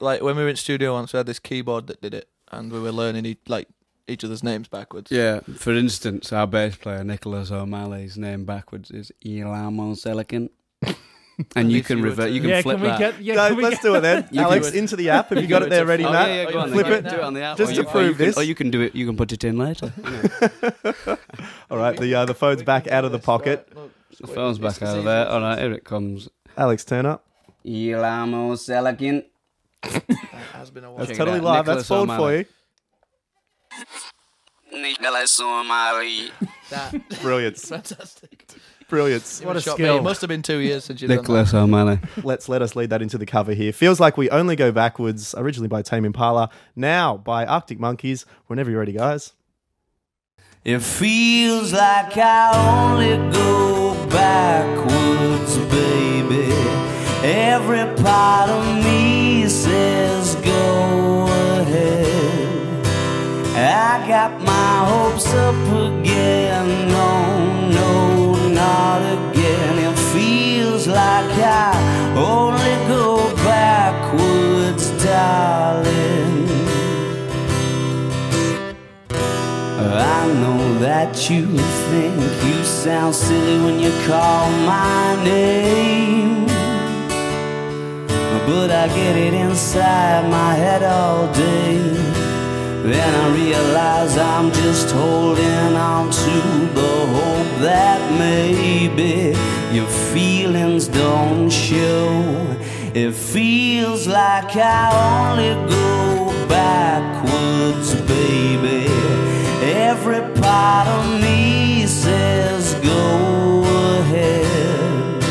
like when we were in studio once, we had this keyboard that did it, and we were learning e- like each other's names backwards. Yeah, for instance, our bass player Nicholas O'Malley's name backwards is Elamo Selican. And you If can you were revert. You can yeah, flip can we that. get? Yeah, No, can we let's get, do it then. You Alex, do into the app. Have you You got it it there to- ready, Oh, Matt? yeah, yeah, go on, Flip then. it. Do it on the app. Just or to you- or prove you can- this. Or you can do it. You can put it in later. All right, the uh, the phone's back out of the pocket. The phone's back out of there. All right, here it comes. Alex, turn up. Elamo Selican. Has been a while. That's totally out. live. Nicholas That's forward for you. Nicholas O'Malley. That Brilliance. fantastic. Brilliance. What a Shot me. skill. It must have been two years since you done Nicholas O'Malley. Let's let us lead that into the cover here. Feels like we only go backwards. Originally by Tame Impala, now by Arctic Monkeys. Whenever you're ready, guys. It feels like I only go backwards, baby. Every part of me that you think you sound silly when you call my name. But I get it inside my head all day. Then I realize I'm just holding on to the hope that maybe your feelings don't show. It feels like I only go backwards, baby. Every part of me says go ahead.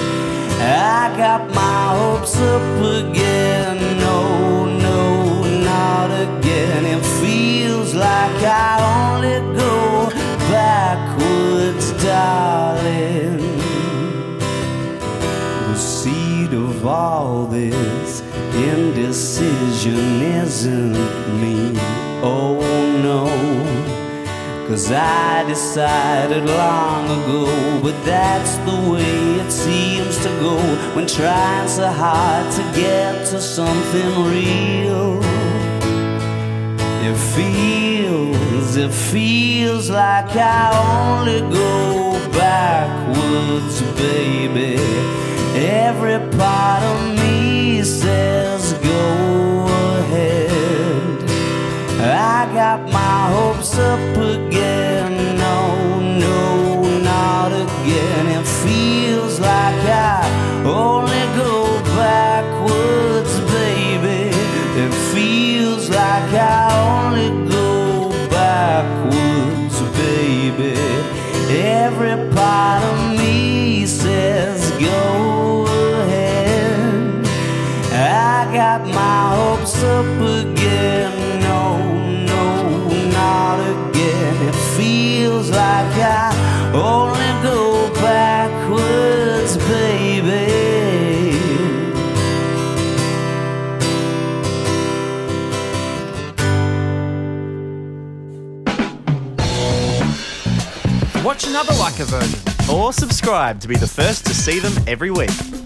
I got my hopes up again. No, no, not again. It feels like I only go backwards, darling. The seed of all this indecision isn't me. Oh no. Cause I decided long ago, but that's the way it seems to go when trying so hard to get to something real. It feels, it feels like I only go backwards, baby. Every part of me says go ahead. I got my hopes up again. Hopes up again. No, no, not again. It feels like I only go backwards, baby. Watch another Like A version. Or subscribe to be the first to see them every week.